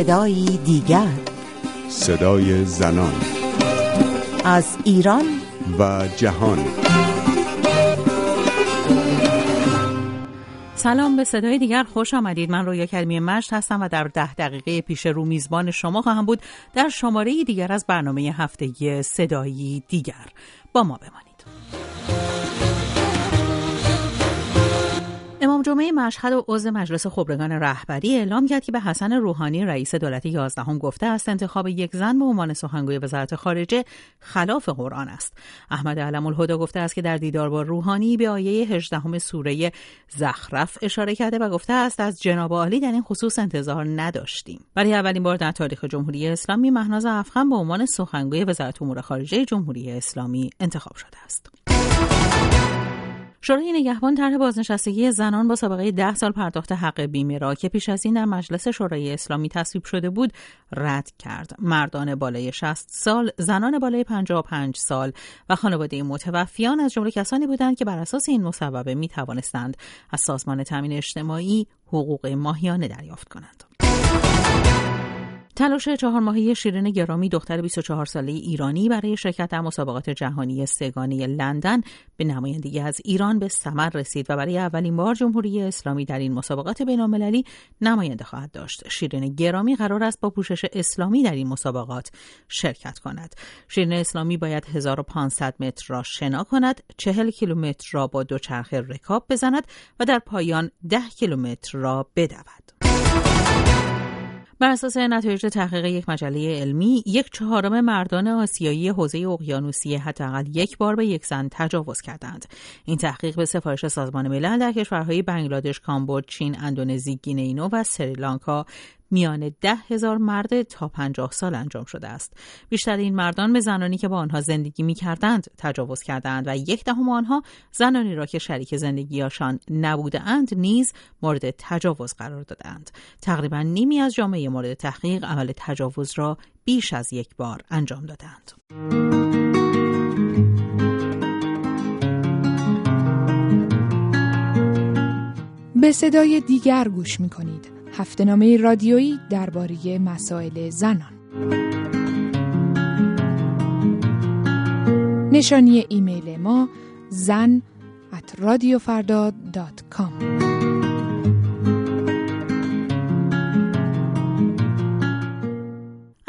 صدایی دیگر. صدای زنان. از ایران. و جهان. سلام به صدای دیگر خوش آمدید. من رویا کلمی مشت هستم و در ده دقیقه پیش رو میزبان شما خواهم بود در شماره دیگر از برنامه هفتگی صدایی دیگر. با ما بمانید. امام جمعه مشهد و عضو مجلس خبرگان رهبری اعلام کرد که به حسن روحانی رئیس دولت یازدهم گفته است انتخاب یک زن به عنوان سخنگوی وزارت خارجه خلاف قرآن است. احمد علم الهدا گفته است که در دیدار با روحانی به آیه 18 سوره زخرف اشاره کرده و گفته است از جناب عالی در این خصوص انتظار نداشتیم. برای اولین بار در تاریخ جمهوری اسلامی مهناز افخم به عنوان سخنگوی وزارت امور خارجه جمهوری اسلامی انتخاب شده است. شورای نگهبان طرح بازنشستگی زنان با سابقه ده سال پرداخت حق بیمه را که پیش از این در مجلس شورای اسلامی تصویب شده بود رد کرد. مردان بالای 60 سال زنان بالای 55 سال و خانواده متوفیان از جمله کسانی بودند که بر اساس این مصوبه می توانستند از سازمان تامین اجتماعی حقوق ماهیانه دریافت کنند. تلاش چهار ماهه شیرین گرامی دختر 24 ساله ایرانی برای شرکت در مسابقات جهانی سگانه لندن به نمایندگی از ایران به ثمر رسید و برای اولین بار جمهوری اسلامی در این مسابقات بین‌المللی نماینده خواهد داشت. شیرین گرامی قرار است با پوشش اسلامی در این مسابقات شرکت کند. شیرین اسلامی باید 1500 متر را شنا کند، 40 کیلومتر را با دوچرخه رکاب بزند و در پایان 10 کیلومتر را بدود. بر اساس نتایج تحقیق یک مجله علمی یک چهارم مردان آسیایی حوزه اقیانوسی حداقل یک بار به یک زن تجاوز کردند. این تحقیق به سفارش سازمان ملل در کشورهای بنگلادش کامبوج چین اندونزی گینینو و سریلانکا میان ده هزار مرد تا پنجاه سال انجام شده است. بیشتر این مردان به زنانی که با آنها زندگی می کردند تجاوز کردند و یک دهم آنها زنانی را که شریک زندگیشان نبودهاند نیز مورد تجاوز قرار دادند. تقریبا نیمی از جامعه مورد تحقیق عمل تجاوز را بیش از یک بار انجام دادند. به صدای دیگر گوش می کنید. هفتنامه رادیویی درباره مسائل زنان. نشانی ایمیل ما زن at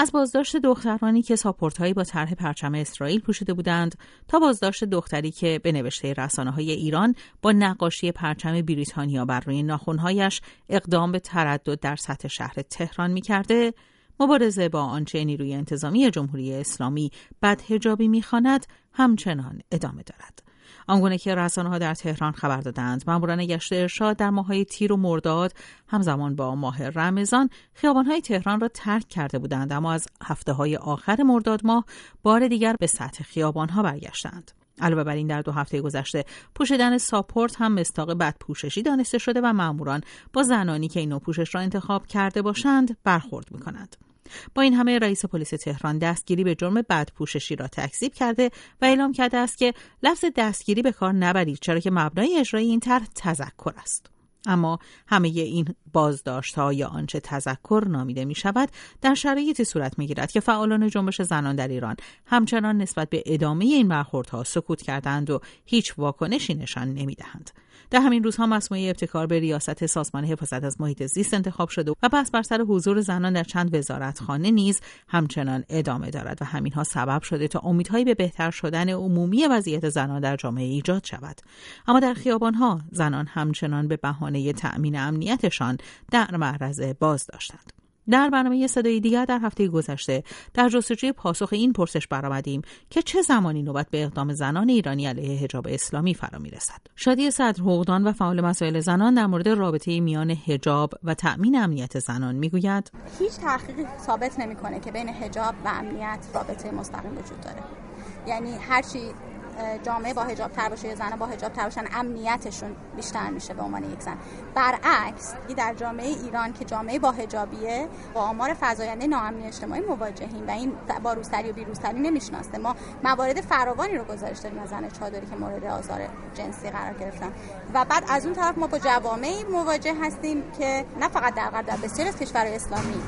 از بازداشت دخترانی که ساپورت با طرح پرچم اسرائیل پوشیده بودند تا بازداشت دختری که به نوشته رسانه های ایران با نقاشی پرچم بریتانیا بر روی ناخونهایش اقدام به تردد در سطح شهر تهران می کرده، مبارزه با آنچه نیروی انتظامی جمهوری اسلامی بدهجابی می‌خواند همچنان ادامه دارد. آنگونه که رسانه ها در تهران خبر دادند ماموران گشت ارشاد در ماهای تیر و مرداد همزمان با ماه رمضان های تهران را ترک کرده بودند اما از هفته های آخر مرداد ماه بار دیگر به سطح خیابان ها برگشتند علاوه بر این در دو هفته گذشته پوشیدن ساپورت هم مستاق بد پوششی دانسته شده و ماموران با زنانی که این پوشش را انتخاب کرده باشند برخورد می کنند. با این همه رئیس پلیس تهران دستگیری به جرم بدپوششی را تکذیب کرده و اعلام کرده است که لفظ دستگیری به کار نبرید چرا که مبنای اجرای این طرح تذکر است. اما همه این بازداشت ها یا آنچه تذکر نامیده می شود در شرایطی صورت می گیرد که فعالان جنبش زنان در ایران همچنان نسبت به ادامه این برخوردها سکوت کردند و هیچ واکنشی نشان نمی دهند. در همین روزها مسموعه ابتکار به ریاست سازمان حفاظت از محیط زیست انتخاب شده و پس بر سر حضور زنان در چند وزارتخانه نیز همچنان ادامه دارد و همینها سبب شده تا امیدهایی به بهتر شدن عمومی وضعیت زنان در جامعه ایجاد شود اما در خیابانها زنان همچنان به بهانه تأمین امنیتشان در معرض باز داشتند. در برنامه صدای دیگر در هفته گذشته در جستجوی پاسخ این پرسش برآمدیم که چه زمانی نوبت به اقدام زنان ایرانی علیه حجاب اسلامی فرا می‌رسد. شادی صدر حقوقدان و فعال مسائل زنان در مورد رابطه میان حجاب و تأمین امنیت زنان می‌گوید هیچ تحقیقی ثابت نمی‌کنه که بین حجاب و امنیت رابطه مستقیم وجود داره. یعنی هرچی جامعه با حجاب تر باشه یا زن با حجاب تر باشن امنیتشون بیشتر میشه به عنوان یک زن. برعکس در جامعه ایران که جامعه با حجابیه با آمار فزاینده ناامنی اجتماعی مواجهیم و این با روسری و بیروسری نمی‌شناسه. ما موارد فراوانی رو گزارش داریم از زن چادری که مورد آزار جنسی قرار گرفتن. و بعد از اون طرف ما با جوامعی مواجه هستیم که نه فقط در غرب در بسیاری از کشورهای اسلامی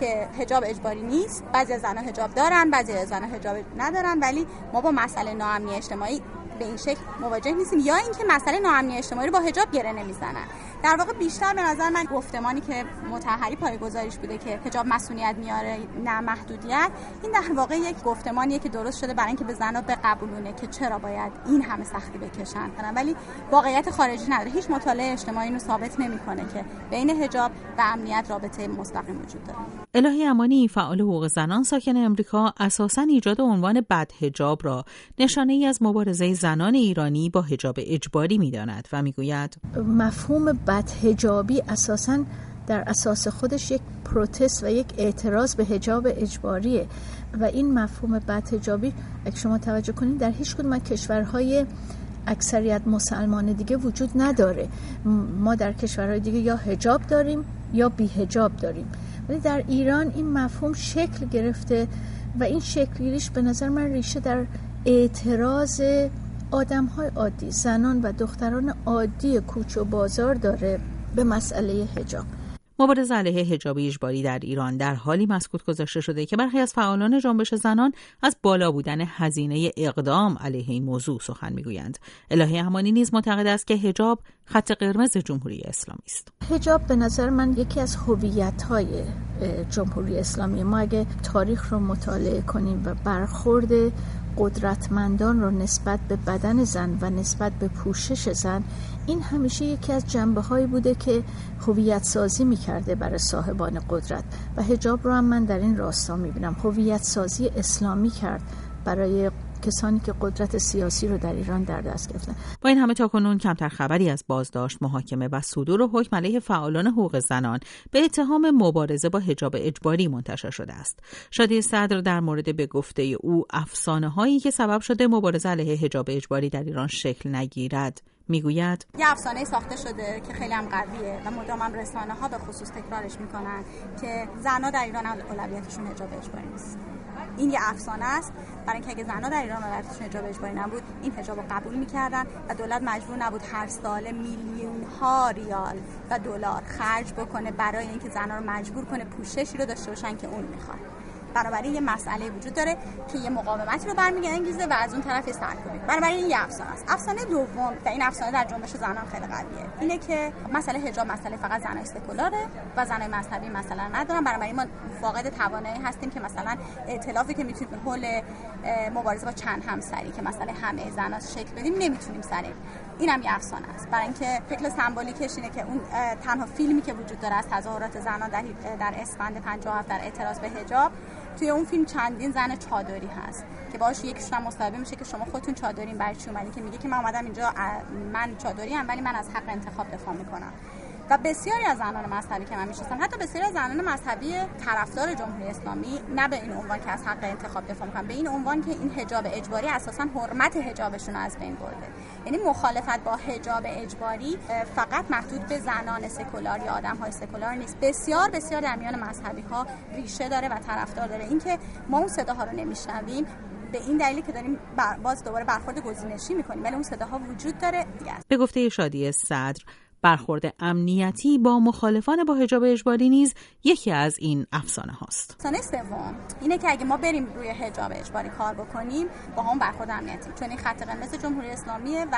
که حجاب اجباری نیست. بعضی از زنها حجاب دارن بعضی از زنها حجاب ندارن ولی ما با مسئله ناامنی اجتماعی به این شکل مواجه نیستیم. یا اینکه مسئله ناامنی اجتماعی رو با حجاب گره نمی‌زنن. در واقع بیشتر به نظر من گفتمانی که متحری پایگذاریش بوده که حجاب مسئولیت میاره نه محدودیت این در واقع یک گفتمانیه که درست شده برای اینکه به زنها بقبولونه که چرا باید این همه سختی بکشن. ولی واقعیت خارجی نداره. هیچ مطالعه اجتماعی رو ثابت نمی‌کنه که بین حجاب و امنیت رابطه مستقیم وجود داره. الهی امانی فعال حقوق زنان ساکن امریکا اساسا ایجاد عنوان بد حجاب را. نشانه ای از مبارزه زنان ایرانی با حجاب اجباری می‌داند و می‌گوید مفهوم بد حجابی اساسا در اساس خودش یک پروتست و یک اعتراض به حجاب اجباریه. و این مفهوم بد حجابی اگه شما توجه کنید در هیچ کدوم کشورهای اکثریت مسلمان دیگه وجود نداره. ما در کشورهای دیگه یا حجاب داریم یا بی حجاب داریم. ولی در ایران این مفهوم شکل گرفته و این شکلیش به نظر من ریشه در اعتراض آدم های عادی زنان و دختران عادی کوچ و بازار داره به مسئله حجاب. مبارزه علیه حجاب اجباری در ایران در حالی مسکوت گذاشته شده که برخی از فعالان جنبش زنان از بالا بودن هزینه اقدام علیه این موضوع سخن می‌گویند. الهی امانی نیز معتقد است که حجاب خط قرمز جمهوری اسلامی است. حجاب به نظر من یکی از هویت های جمهوری اسلامی. ما اگه تاریخ رو مطالعه کنیم و برخورد قدرتمندان رو نسبت به بدن زن و نسبت به پوشش زن این همیشه یکی از جنبه هایی بوده که هویت سازی می‌کرده برای صاحبان قدرت. و هجاب رو هم من در این راستا می‌بینم. هویت سازی اسلامی کرد برای کسانی که قدرت سیاسی رو در ایران در دست گرفتن. با این همه تاکنون کمتر خبری از بازداشت محاکمه و صدور و حکم علیه فعالان حقوق زنان به اتهام مبارزه با حجاب اجباری منتشر شده است. شادی صدر در مورد به گفته او افسانه هایی که سبب شده مبارزه علیه حجاب اجباری در ایران شکل نگیرد. می‌گوید. یه افسانه ساخته شده که خیلی هم قویه و مدام هم رسانه ها به خصوص تکرارش می‌کنن که زنها در ایران اولویتشون حجاب اجباری نیست. این یه افسانه است. برای اینکه اگه زنها در ایران اولویتشون حجاب اجباری نبود این حجاب قبول می‌کردن و دولت مجبور نبود هر سال میلیون ها ریال و دلار خرج بکنه برای اینکه زنها رو مجبور کنه پوششی رو داشته باشن که اون می‌خواد. بنابراین یه مسئله وجود داره که یه مقاومتی رو برمیانگیزه و از اون طرف سرکوبی بنابراین این یه افسانه است. افسانه دوم و این افسانه در جنبش زنان خیلی قویه. اینه که مسئله حجاب مسئله فقط زنای سکولاره و زنای مذهبی مثلا ندارن. بنابراین ما فاقد توانایی هستیم که مثلا ائتلافی که می‌تونیم حول مبارزه با چند همسری که مثلا همه زنا شکل بدیم نمی‌تونیم سریم این هم یه افسانه است. برای اینکه فکر سمبولیکش اینه که اون تنها فیلمی که وجود داره از تظاهرات زنان در در اسفند 57 در اعتراض به حجاب توی اون فیلم چندین زن چادری هست که باهاش یکیشون هم مصاحبه میشه که شما خودتون چادرین برای چی که میگه که من اومدم اینجا من چادری ام ولی من از حق انتخاب دفاع می‌کنم. و بسیاری از زنان مذهبی که من می‌شناسم حتی بسیاری از زنان مذهبی طرفدار جمهوری اسلامی نه به این عنوان که از حق انتخاب دفاع می‌کنن به این عنوان که این حجاب اجباری اساسا حرمت حجابشون از بین برده. یعنی مخالفت با حجاب اجباری فقط محدود به زنان سکولار یا آدم های سکولار نیست. بسیار بسیار در میان مذهبی ها ریشه داره و طرفدار داره. اینکه ما اون صداها رو نمیشنویم به این دلیلی که داریم باز دوباره برخورد گزینشی می‌کنیم ولی اون صداها وجود داره دیگه. به گفته شادی صدر برخورد امنیتی با مخالفان با حجاب اجباری نیز یکی از این افسانه هاست. افسانه سوم اینه که اگه ما بریم روی حجاب اجباری کار بکنیم با هم برخورد امنیتی. چون این خط قرمز جمهوری اسلامیه و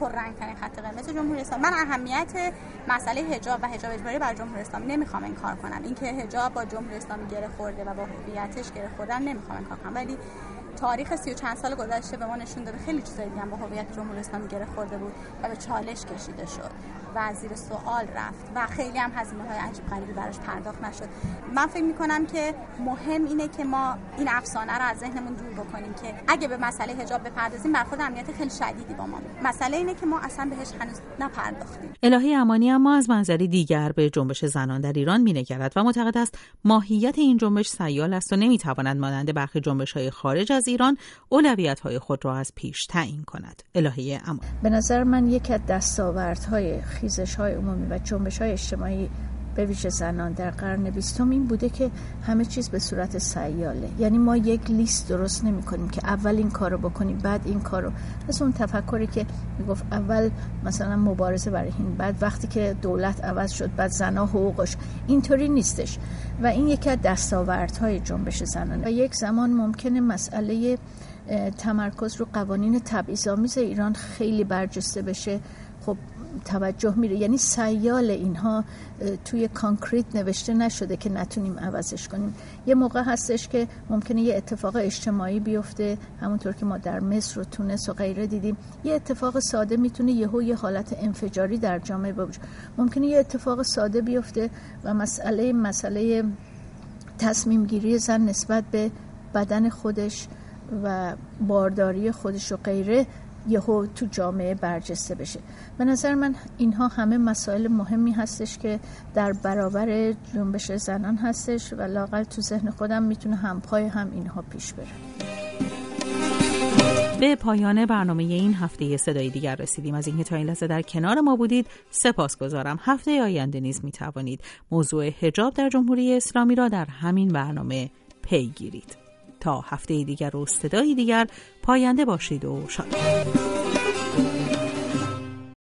پررنگترین خط قرمز جمهوری اسلامی. من اهمیت مسئله حجاب و حجاب اجباری بر جمهوری اسلامی نمی‌خوام این کار کنم. اینکه حجاب با جمهوری اسلامی گره خورده و با هویتش گره خوردن نمی‌خوام این کار کنم. ولی تاریخ سی و چند سال گذشته به ما نشون داده خیلی چیزای دیگه با هویت جمهوری اسلامی گره خورده بود و به چالش کشیده شد. و زیر سوال رفت و خیلی هم هزینه های عجیب غریبی براش پرداخت نشد. من فکر می کنم که مهم اینه که ما این افسانه رو از ذهنمون دور بکنیم که اگه به مسئله حجاب بپردازیم برخورد امنیت خیلی شدیدی با ما مسئله اینه که ما اصلا بهش هنوز نپرداختیم. الهی امانی اما از منظری دیگر به جنبش زنان در ایران مینگرد و معتقد است ماهیت این جنبش سیال است و نمی‌تواند مانند برخی جنبش های خارج از ایران اولویت های خود را از پیش تعیین کند. الهی به نظر من یکی از دستاوردهای خیزش های عمومی و جنبش های اجتماعی به ویژه زنان در قرن بیستم این بوده که همه چیز به صورت سیاله. یعنی ما یک لیست درست نمی کنیم که اول این کارو بکنیم بعد این کارو. مثل اون تفکری که می‌گفت اول مثلا مبارزه برای این بعد وقتی که دولت عوض شد بعد زنا حقوقش. اینطوری نیستش. و این یکی از دستاوردهای جنبش زنانه. و یک زمان ممکنه مسئله تمرکز رو قوانین تبعیض‌آمیز ایران خیلی برجسته بشه. خب توجه میره. یعنی سیال اینها توی کانکریت نوشته نشده که نتونیم عوضش کنیم. یه موقع هستش که ممکنه یه اتفاق اجتماعی بیفته. همونطور که ما در مصر و تونس و غیره دیدیم. یه اتفاق ساده می‌تونه یهو یه حالت انفجاری در جامعه بوجود ممکنه یه اتفاق ساده بیفته و مسئله مسئله تصمیم گیری زن نسبت به بدن خودش و بارداری خودش و غیره یهو تو جامعه برجسته بشه. به نظر من اینها همه مسائل مهمی هستش که در برابر جنبش زنان هستش و لاقل تو ذهن خودم می‌تونه همپای هم اینها پیش بره. به پایان برنامه این هفته صدای دیگر رسیدیم. از اینکه تا این لحظه در کنار ما بودید سپاس گذارم هفته آینده نیز می توانید موضوع هجاب در جمهوری اسلامی را در همین برنامه پی گیرید تا هفته دیگر و صدای دیگر پاینده باشید و شاد